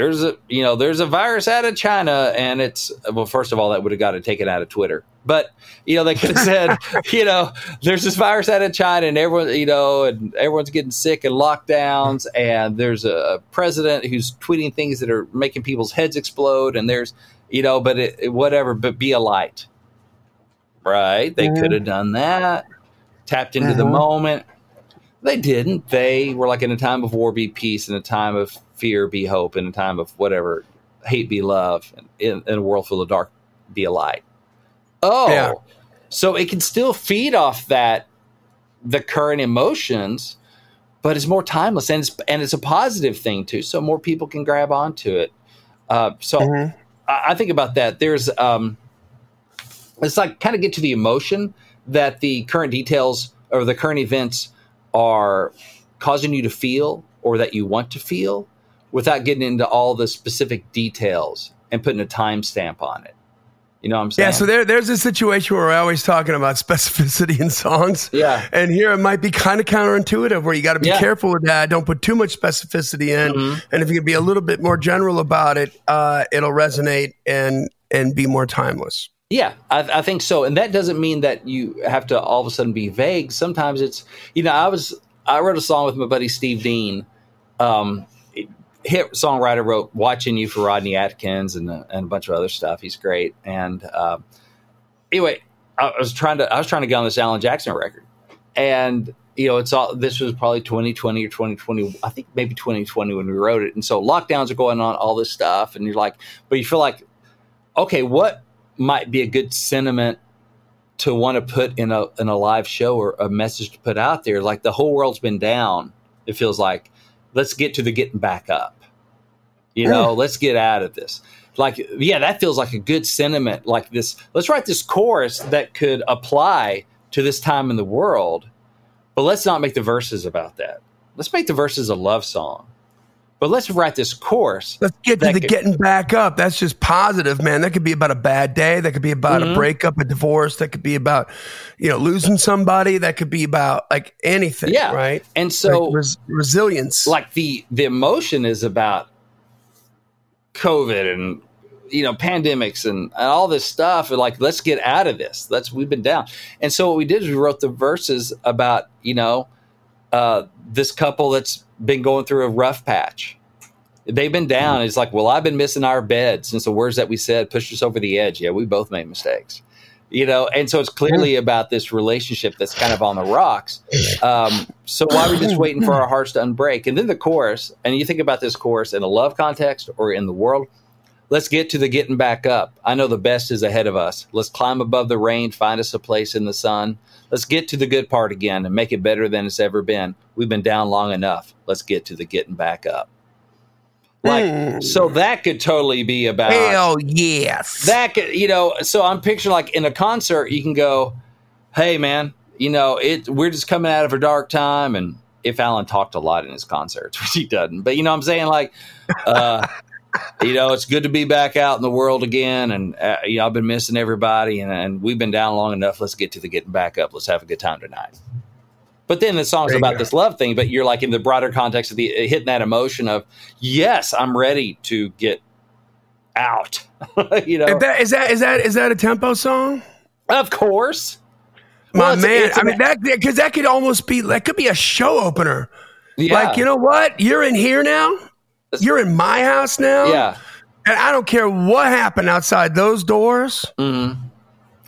there's a you know there's a virus out of china and it's well first of all that would have got it taken out of twitter. But you know they could have said you know there's this virus out of china and everyone you know and everyone's getting sick and lockdowns and there's a president who's tweeting things that are making people's heads explode and there's you know but it, whatever but be a light. Right? They Mhm. could have done that. Tapped into the Mhm. moment they didn't they were like in a time of war be peace in a time of fear be hope in a time of whatever hate be love in, in a world full of dark be a light oh Yeah. so it can still feed off that the current emotions, but it's more timeless and it's and it's a positive thing too. So more people can grab onto it. Uh, so Mm-hmm. I, I think about that. There's um, it's like kind of get to the emotion that the current details or the current events are causing you to feel or that you want to feel without getting into all the specific details and putting a timestamp on it. You know what I'm saying? Yeah, so there, there's a situation where we're always talking about specificity in songs. Yeah. And here it might be kind of counterintuitive where you got to be Yeah. careful with that. Don't put too much specificity in. Mhm. And if you can be a little bit more general about it, uh, it'll resonate and, and be more timeless. Yeah, I, I think so, and that doesn't mean that you have to all of a sudden be vague. Sometimes it's you know I was I wrote a song with my buddy Steve Dean, um, hit songwriter wrote "Watching You" for Rodney Atkins and, uh, and a bunch of other stuff. He's great, and uh, anyway, I was trying to I was trying to get on this Alan Jackson record, and you know it's all this was probably 2020 or 2020 I think maybe 2020 when we wrote it, and so lockdowns are going on, all this stuff, and you're like, but you feel like, okay, what might be a good sentiment to want to put in a in a live show or a message to put out there. Like the whole world's been down. It feels like let's get to the getting back up. You know, let's get out of this. Like, yeah, that feels like a good sentiment. Like this, let's write this chorus that could apply to this time in the world, but let's not make the verses about that. Let's make the verses a love song. But let's write this course. Let's get to the could- getting back up. That's just positive, man. That could be about a bad day. That could be about Mhm. a breakup, a divorce. That could be about, you know, losing somebody. That could be about like anything, Yeah. right? And so, Like res- resilience. like the the emotion is about COVID and you know pandemics and, and all this stuff. And like, let's get out of this. Let's we've been down. And so what we did is we wrote the verses about you know uh, this couple that's been going through a rough patch. They've been down. It's like, well, I've been missing our bed since the words that we said pushed us over the edge. Yeah, we both made mistakes. You know, and so it's clearly about this relationship that's kind of on the rocks. Um, so why are we just waiting for our hearts to unbreak? And then the chorus, and you think about this chorus in a love context or in the world. Let's get to the getting back up. I know the best is ahead of us. Let's climb above the rain, find us a place in the sun. Let's get to the good part again and make it better than it's ever been. We've been down long enough. Let's get to the getting back up. Like, Mm. so that could totally be about Hell yes. that could, you know so i'm picturing like in a concert you can go hey man you know it we're just coming out of a dark time and if alan talked a lot in his concerts which he doesn't but you know what i'm saying like uh you know it's good to be back out in the world again and uh, you know i've been missing everybody and, and we've been down long enough let's get to the getting back up let's have a good time tonight but then the song's about go. this love thing but you're like in the broader context of the hitting that emotion of yes i'm ready to get out you know is that, is that is that is that a tempo song? of course. My Well, it's- man, it's I mean that because that could almost be that could be a show opener. Yeah. Like you know what? You're in here now. You're in my house now. yeah. And I don't care what happened outside those doors. hmm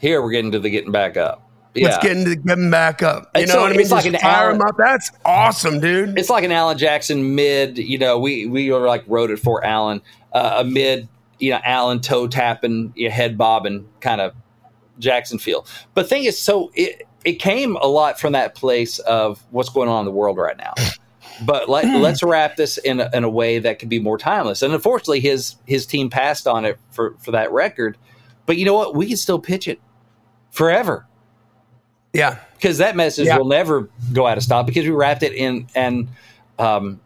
Here we're getting to the getting back up. Yeah. Let's get into getting back up. You And know so what I mean? it's like an fire Alan- up. That's awesome, dude. it's like an Alan Jackson mid. You know, we we were like wrote it for Alan, uh, a mid. You know, Alan toe tapping, you know, head bobbing kind of Jackson feel. But thing is, so it it came a lot from that place of what's going on in the world right now. But let, let's wrap this in a, in a way that can be more timeless. And unfortunately, his his team passed on it for for that record. But you know what? We can still pitch it forever yeah. because that message Yeah. will never go out of style because we wrapped it in and um,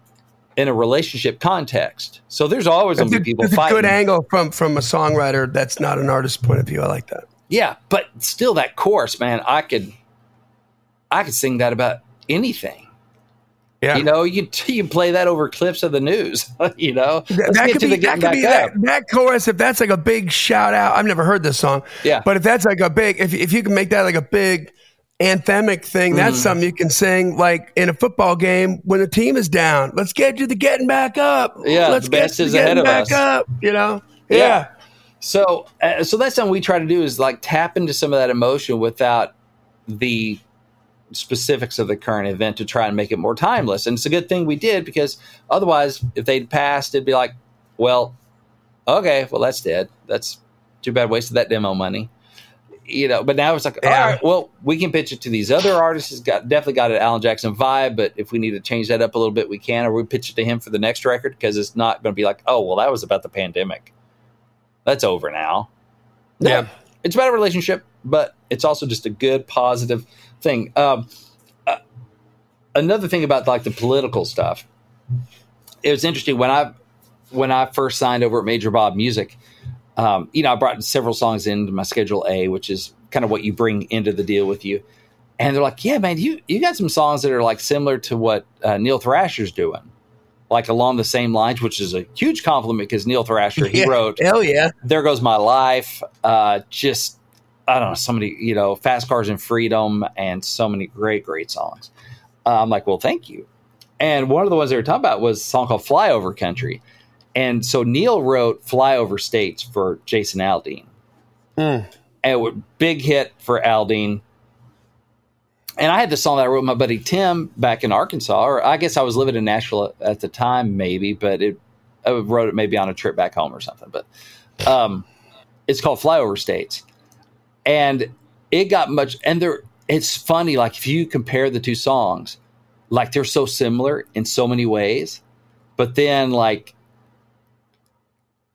in a relationship context. So there's always going to be people fighting. good angle from from a songwriter that's not an artist's point of view. I like that. Yeah, but still, that chorus, man, I could, I could sing that about anything. Yeah. You know, you you play that over clips of the news. you know, Let's that could be that could be that, that chorus. If that's like a big shout out, I've never heard this song. Yeah. but if that's like a big, if if you can make that like a big anthemic thing, that's Mm-hmm. something you can sing like in a football game when the team is down. Let's get to the getting back up. Yeah, let's the best to is the ahead getting of back us. up. You know, Yeah. yeah. So, uh, so that's something we try to do is like tap into some of that emotion without the specifics of the current event to try and make it more timeless. And it's a good thing we did because otherwise, if they'd passed, it'd be like, well, okay, well that's dead. That's too bad. Wasted that demo money. you know, but now it's like, Yeah. all right, well, we can pitch it to these other artists. It's got definitely got an Alan Jackson vibe, but if we need to change that up a little bit, we can, or we pitch it to him for the next record because it's not going to be like, oh, well, that was about the pandemic. That's over now. No, Yeah. it's about a relationship, but it's also just a good, positive thing. Um, uh, another thing about like the political stuff, it was interesting when I when I first signed over at Major Bob Music. Um, you know, I brought several songs into my Schedule A, which is kind of what you bring into the deal with you. And they're like, "Yeah, man, you you got some songs that are like similar to what uh, Neil Thrasher's doing, like along the same lines," which is a huge compliment because Neil Thrasher he Yeah. wrote Hell yeah. there goes my life. Uh, just I don't know, so many you know, fast cars and freedom, and so many great, great songs. Uh, I'm like, well, thank you. And one of the ones they were talking about was a song called "Flyover Country," and so Neil wrote "Flyover States" for Jason Aldean, Mm. and it was big hit for Aldean. And I had the song that I wrote with my buddy Tim back in Arkansas, or I guess I was living in Nashville at the time, maybe, but it I wrote it maybe on a trip back home or something. But um, it's called Flyover States, and it got much. And there, it's funny. Like if you compare the two songs, like they're so similar in so many ways, but then like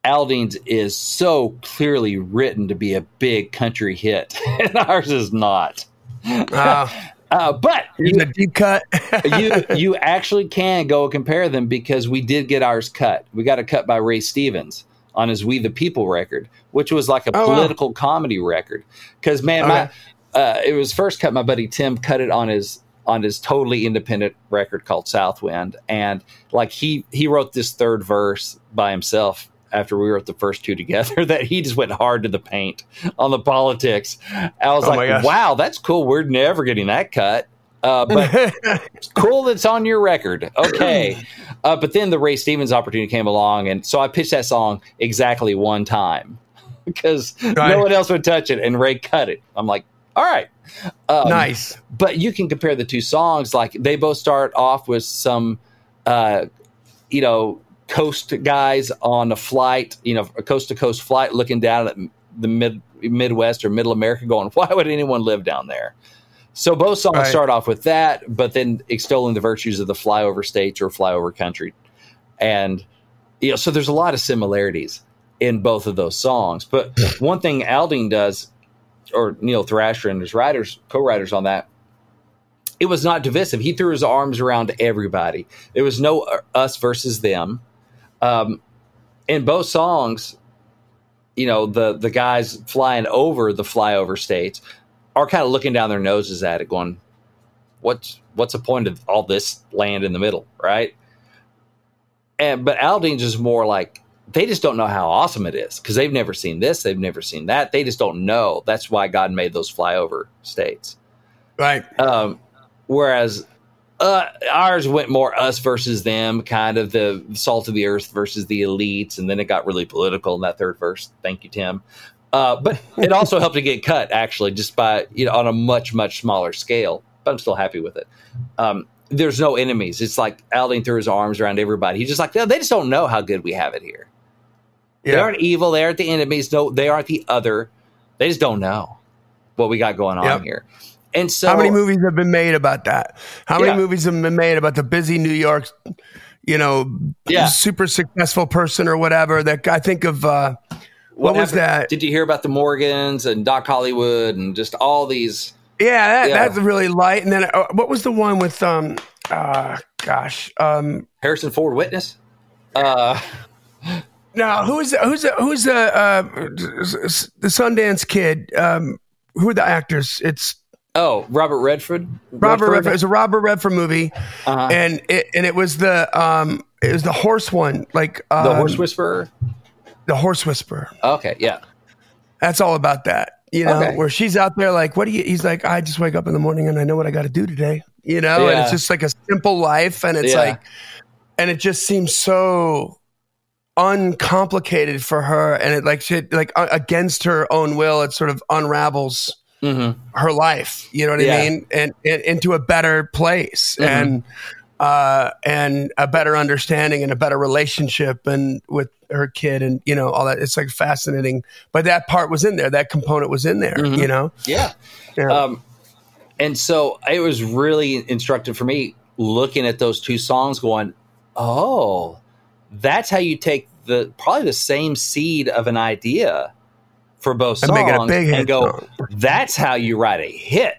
Aldean's is so clearly written to be a big country hit, and ours is not. Uh, Uh, but here's a deep cut. you you actually can go compare them because we did get ours cut. We got a cut by Ray Stevens on his "We the People" record, which was like a Oh, wow. political comedy record. Because man, Okay. my uh, it was first cut. My buddy Tim cut it on his on his totally independent record called Southwind, and like he he wrote this third verse by himself after we wrote the first two together that he just went hard to the paint on the politics. I was Oh like, wow, that's cool. We're never getting that cut. Uh, but cool that's on your record. Okay. Uh, but then the Ray Stevens opportunity came along. And so I pitched that song exactly one time because Right. no one else would touch it. And Ray cut it. I'm like, all right. Um, nice. But you can compare the two songs. Like they both start off with some, uh, you know, coast guys on a flight, you know, a coast to coast flight looking down at the mid Midwest or Middle America, going, why would anyone live down there? So both songs Right. start off with that, but then extolling the virtues of the flyover states or flyover country, and you know, so there's a lot of similarities in both of those songs. But one thing Aldean does, or Neil Thrasher and his writers, co-writers on that, it was not divisive. He threw his arms around everybody. There was no uh, us versus them. Um, in both songs, you know, the the guys flying over the flyover states are kind of looking down their noses at it, going, "What's what's the point of all this land in the middle, right?" And but Aldean's is more like they just don't know how awesome it is because they've never seen this, they've never seen that. They just don't know. That's why God made those flyover states. Right. Um, whereas uh, ours went more us versus them, kind of the salt of the earth versus the elites, and then it got really political in that third verse. Thank you, Tim. Uh, but it also helped to get cut, actually, just by you know on a much much smaller scale. But I'm still happy with it. Um, there's no enemies. It's like Aldean threw his arms around everybody. He's just like, "No, they just don't know how good we have it here. They aren't evil. They aren't the enemies. No, they aren't the other. They just don't know what we got going on Yep. here. And so, How many movies have been made about that? How many Yeah. movies have been made about the busy New York, you know, Yeah. super successful person or whatever? That I think of. Uh, what was that? Did you hear about the Morgans and Doc Hollywood and just all these? yeah, that, Yeah. that's really light. And then uh, what was the one with? um uh Gosh, um Harrison Ford witness. Uh, no, who's who's the, who's the uh, the Sundance kid? Um, who are the actors? It's oh, Robert Redford. Robert Redford. It's a Robert Redford movie, Uh-huh. and it and it was the um it was the horse one, like um, the Horse Whisperer. The horse whisperer. Okay, yeah, That's all about that. You know, Okay. where she's out there like, what do you, he's like, I just wake up in the morning and I know what I got to do today, you know, and it's just like a simple life. And it's Yeah. like, and it just seems so uncomplicated for her. And it like, she, like uh, against her own will, it sort of unravels hmm her life, you know what Yeah. I mean? And, and into a better place. Mhm. And, uh, and a better understanding and a better relationship and with her kid and you know all that. It's like fascinating. But that part was in there. That component was in there. Mhm. You know. Yeah. Yeah. Um, and so it was really instructive for me looking at those two songs, going, "Oh, that's how you take the probably the same seed of an idea for both And songs make it a big hit and go, song. that's how you write a hit."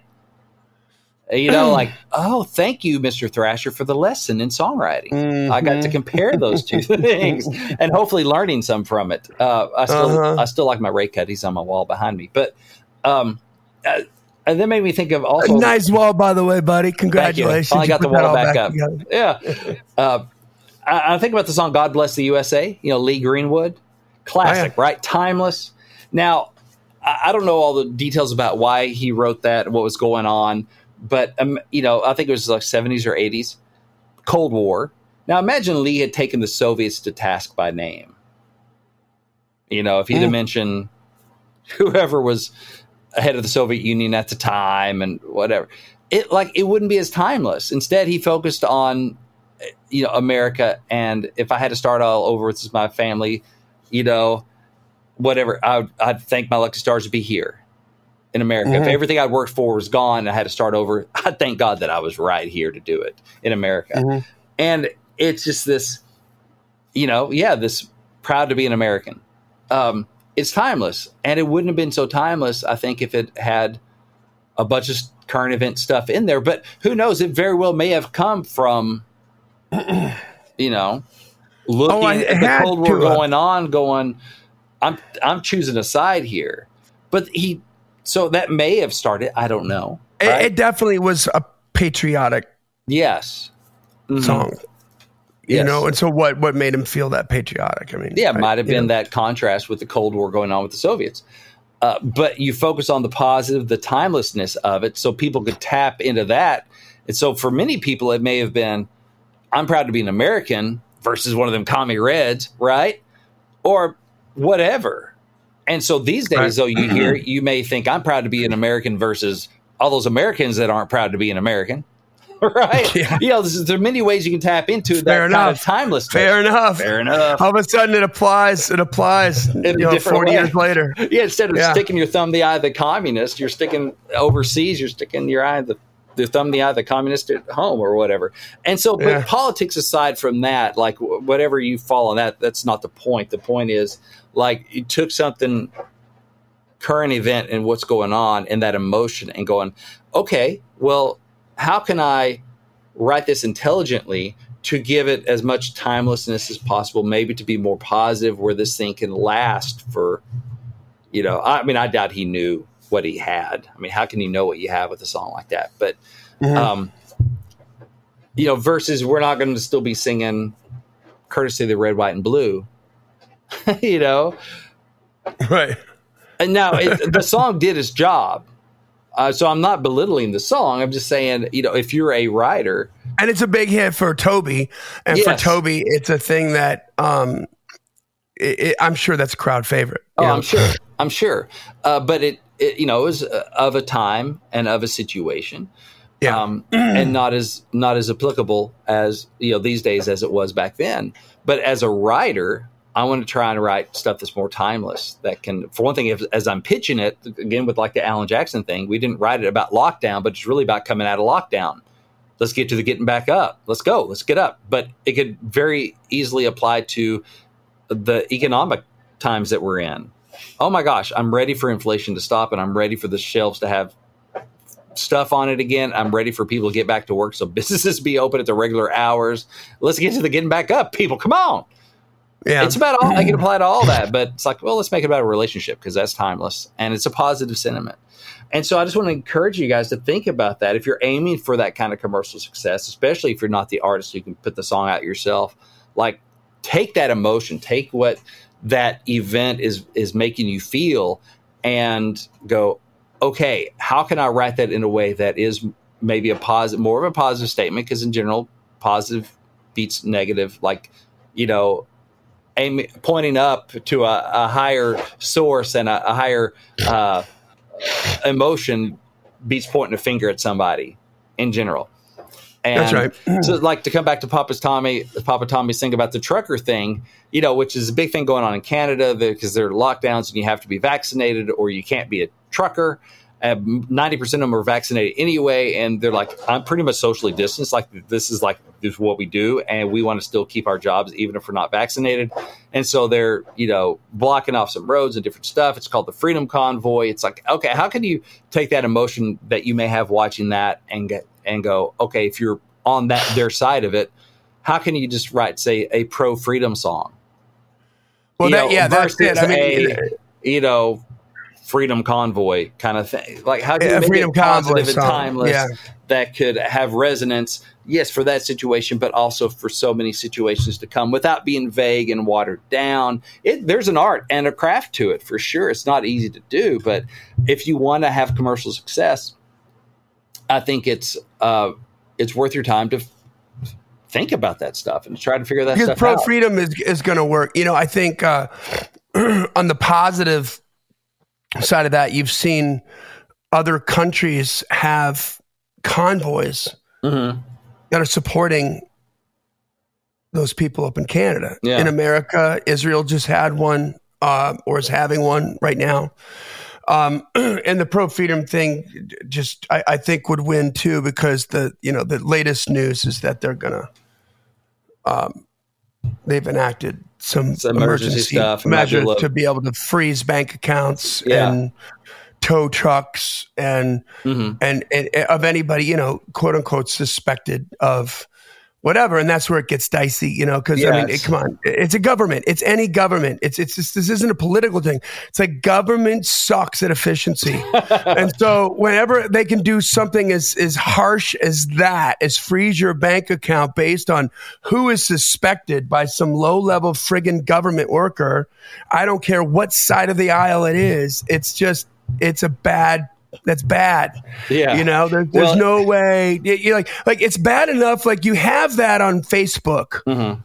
You know, like, oh, thank you, Mr. Thrasher, for the lesson in songwriting. I got to Mhm. compare those two things and hopefully learning some from it. Uh, I still, Uh-huh. I still like my Ray cut. He's on my wall behind me, but um, uh, and that made me think of also. A nice wall, by the way, buddy. Congratulations. Finally got the wall all back, up. together. Yeah. Uh, I, I think about the song "God Bless the USA." You know, Lee Greenwood, classic, Oh, right? Timeless. Now, I, I don't know all the details about why he wrote that and what was going on, but um, you know, I think it was like seventies or eighties, Cold War. Now, imagine Lee had taken the Soviets to task by name. You know, if he'd have Mm. mentioned whoever was ahead of the Soviet Union at the time and whatever, it like it wouldn't be as timeless. Instead, he focused on you know America, and if I had to start all over with my family, you know, whatever, I'd, I'd thank my lucky stars to be here in America. If Mhm. everything I'd worked for was gone, and I had to start over. I thank God that I was right here to do it in America. Mhm. And it's just this, you know, yeah, this proud to be an American. Um, it's timeless, and it wouldn't have been so timeless, I think, if it had a bunch of current event stuff in there. But who knows? It very well may have come from, you know, looking Oh, at the Cold War to, uh, going on, going, I'm I'm choosing a side here. But he, so that may have started. I don't know. It, right? it definitely was a patriotic yes. Mhm. song. You Yes. know, and so what? What made him feel that patriotic? I mean, Yeah, it I- might have been know. that contrast with the Cold War going on with the Soviets. Uh, but you focus on the positive, the timelessness of it, so people could tap into that. And so for many people, it may have been, I'm proud to be an American versus one of them commie reds, right? Or whatever. And so these days, Right. though, you hear, you may think, I'm proud to be an American versus all those Americans that aren't proud to be an American. Right? Yeah. You know, there are many ways you can tap into that Fair kind enough. of timelessness. Fair enough. Fair enough. All of a sudden, it applies. It applies. a you know, forty way. years later. Yeah, instead of Yeah. sticking your thumb in the eye of the communist, you're sticking overseas. You're sticking your eye the, the thumb in the eye of the communist at home or whatever. And so, but politics aside from that, like whatever you fall on that, that's not the point. The point is like you took something current event and what's going on and that emotion and going, okay, well, how can I write this intelligently to give it as much timelessness as possible, maybe to be more positive where this thing can last for, you know, I mean, I doubt he knew what he had. I mean, how can you know what you have with a song like that? But, Mhm. um, you know, versus we're not going to still be singing courtesy of the red, white, and blue, you know, Right. and now it, the song did its job. Uh, so I'm not belittling the song. I'm just saying, you know, if you're a writer, And it's a big hit for Toby. And for Toby, it's a thing that um, it, it, I'm sure that's a crowd favorite. oh, know? I'm sure, I'm sure. Uh, but it, it, you know, it was uh, of a time and of a situation, Yeah. um, and not as not as applicable as you know these days as it was back then. But as a writer, I want to try and write stuff that's more timeless. That can, for one thing, if, as I'm pitching it again with like the Alan Jackson thing, we didn't write it about lockdown, but it's really about coming out of lockdown. Let's get to the getting back up. Let's go. Let's get up. But it could very easily apply to the economic times that we're in. Oh my gosh, I'm ready for inflation to stop and I'm ready for the shelves to have stuff on it again. I'm ready for people to get back to work so businesses be open at the regular hours. Let's get to the getting back up, people. Come on. yeah. It's about all I can apply to all that, but it's like, well, let's make it about a relationship because that's timeless and it's a positive sentiment. And so I just want to encourage you guys to think about that. If you're aiming for that kind of commercial success, especially if you're not the artist who can put the song out yourself, like take that emotion, take what that event is is making you feel and go, okay, how can I write that in a way that is maybe a positive more of a positive statement because in general positive beats negative like you know aim, pointing up to a, a higher source and a, a higher uh, emotion beats pointing a finger at somebody in general. And That's right. so, like to come back to Papa's Tommy, Papa Tommy's thing about the trucker thing, you know, which is a big thing going on in Canada because there are lockdowns and you have to be vaccinated or you can't be a trucker. Uh, ninety percent of them are vaccinated anyway, and they're like, "I'm pretty much socially distanced. Like this is like this is what we do, and we want to still keep our jobs even if we're not vaccinated." And so they're you know blocking off some roads and different stuff. It's called the Freedom Convoy. It's like, okay, how can you take that emotion that you may have watching that and get and go, okay, if you're on that their side of it, how can you just write say a pro freedom song? Well, You that, know, yeah, that's it. I mean, a, you know, freedom convoy kind of thing. Like how do you Yeah, make Freedom it Convoy and timeless Yeah. that could have resonance? Yes, for that situation, but also for so many situations to come without being vague and watered down. It, there's an art and a craft to it for sure. It's not easy to do, but if you want to have commercial success, I think it's uh, it's worth your time to think about that stuff and try to figure that because stuff pro out. freedom is is going to work. You know, I think uh, on the positive side of that, you've seen other countries have convoys Mhm. that are supporting those people up in Canada. Yeah. In America, Israel just had one uh, or is having one right now. Um, and the pro freedom thing just I, I think would win too because the you know the latest news is that they're gonna um, they've enacted some, Some emergency stuff, it might be measures to be able to freeze bank accounts Yeah. and tow trucks and Mhm. and, and of anybody you know quote unquote suspected of whatever and that's where it gets dicey you know because i mean it, come on it's a government. It's any government. It's it's just, this isn't a political thing. It's like government sucks at efficiency. And so whenever they can do something as as harsh as that as freeze your bank account based on who is suspected by some low level friggin government worker i don't care what side of the aisle it is it's just it's a bad that's bad Yeah. you know, there, there's Well- no way. You, like, like it's bad enough. Like you have that on Facebook, Mhm.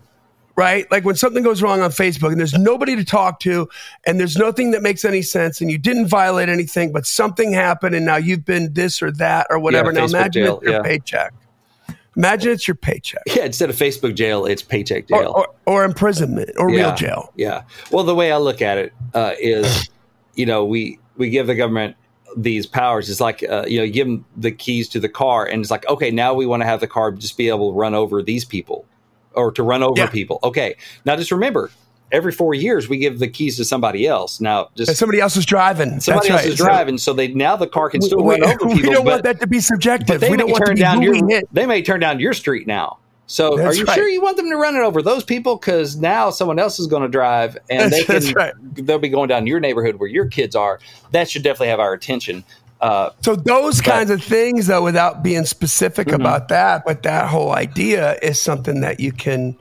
right? Like when something goes wrong on Facebook and there's nobody to talk to, and there's nothing that makes any sense, and you didn't violate anything, but something happened, and now you've been this or that or whatever. now Facebook imagine jail, it's your yeah. paycheck. Imagine it's your paycheck Yeah, instead of Facebook jail, it's paycheck or, jail. or, or imprisonment or yeah. real jail. Yeah. Well, the way I look at it uh, is, you know, we we give the government these powers. It's like uh, you know, you give them the keys to the car, and it's like, okay, now we want to have the car just be able to run over these people, or to run over Yeah. people. Okay, now just remember, every four years we give the keys to somebody else. Now And just somebody else is driving. somebody That's else right. is driving, so they now the car can still we- run over people. we don't but, want that to be subjective. they we don't may want to turn down your they may turn down your street now. So are you right. sure you want them to run it over those people? Because now someone else is going to drive, and they can right. they'll be going down your neighborhood where your kids are. That should definitely have our attention. Uh, So those kinds of things, though, without being specific Mm-hmm. about that, but that whole idea is something that you can,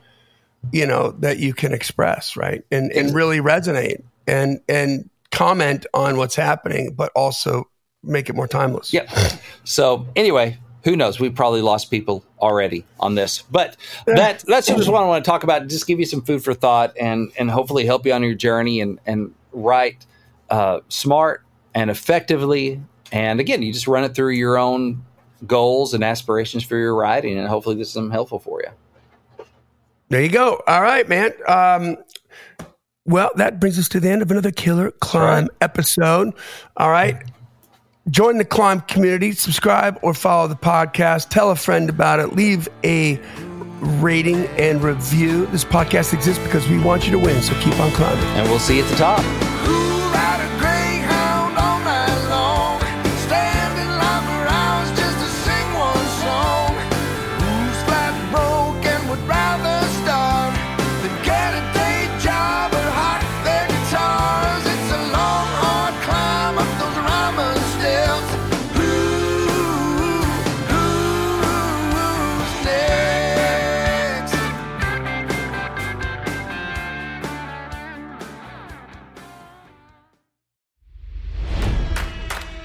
you know, that you can express, right, and and really resonate and and comment on what's happening, but also make it more timeless. Yep. So anyway, who knows? We've probably lost people already on this, but that that's just what I want to talk about. Just give you some food for thought, and and hopefully help you on your journey and and write uh, smart and effectively. And again, you just run it through your own goals and aspirations for your writing, and hopefully this is some helpful for you. There you go. All right, man. Um, well, that brings us to the end of another Killer Climb right. episode. All right. Join the climb community, subscribe or follow the podcast, tell a friend about it, leave a rating and review. This podcast exists because we want you to win, so keep on climbing. And we'll see you at the top.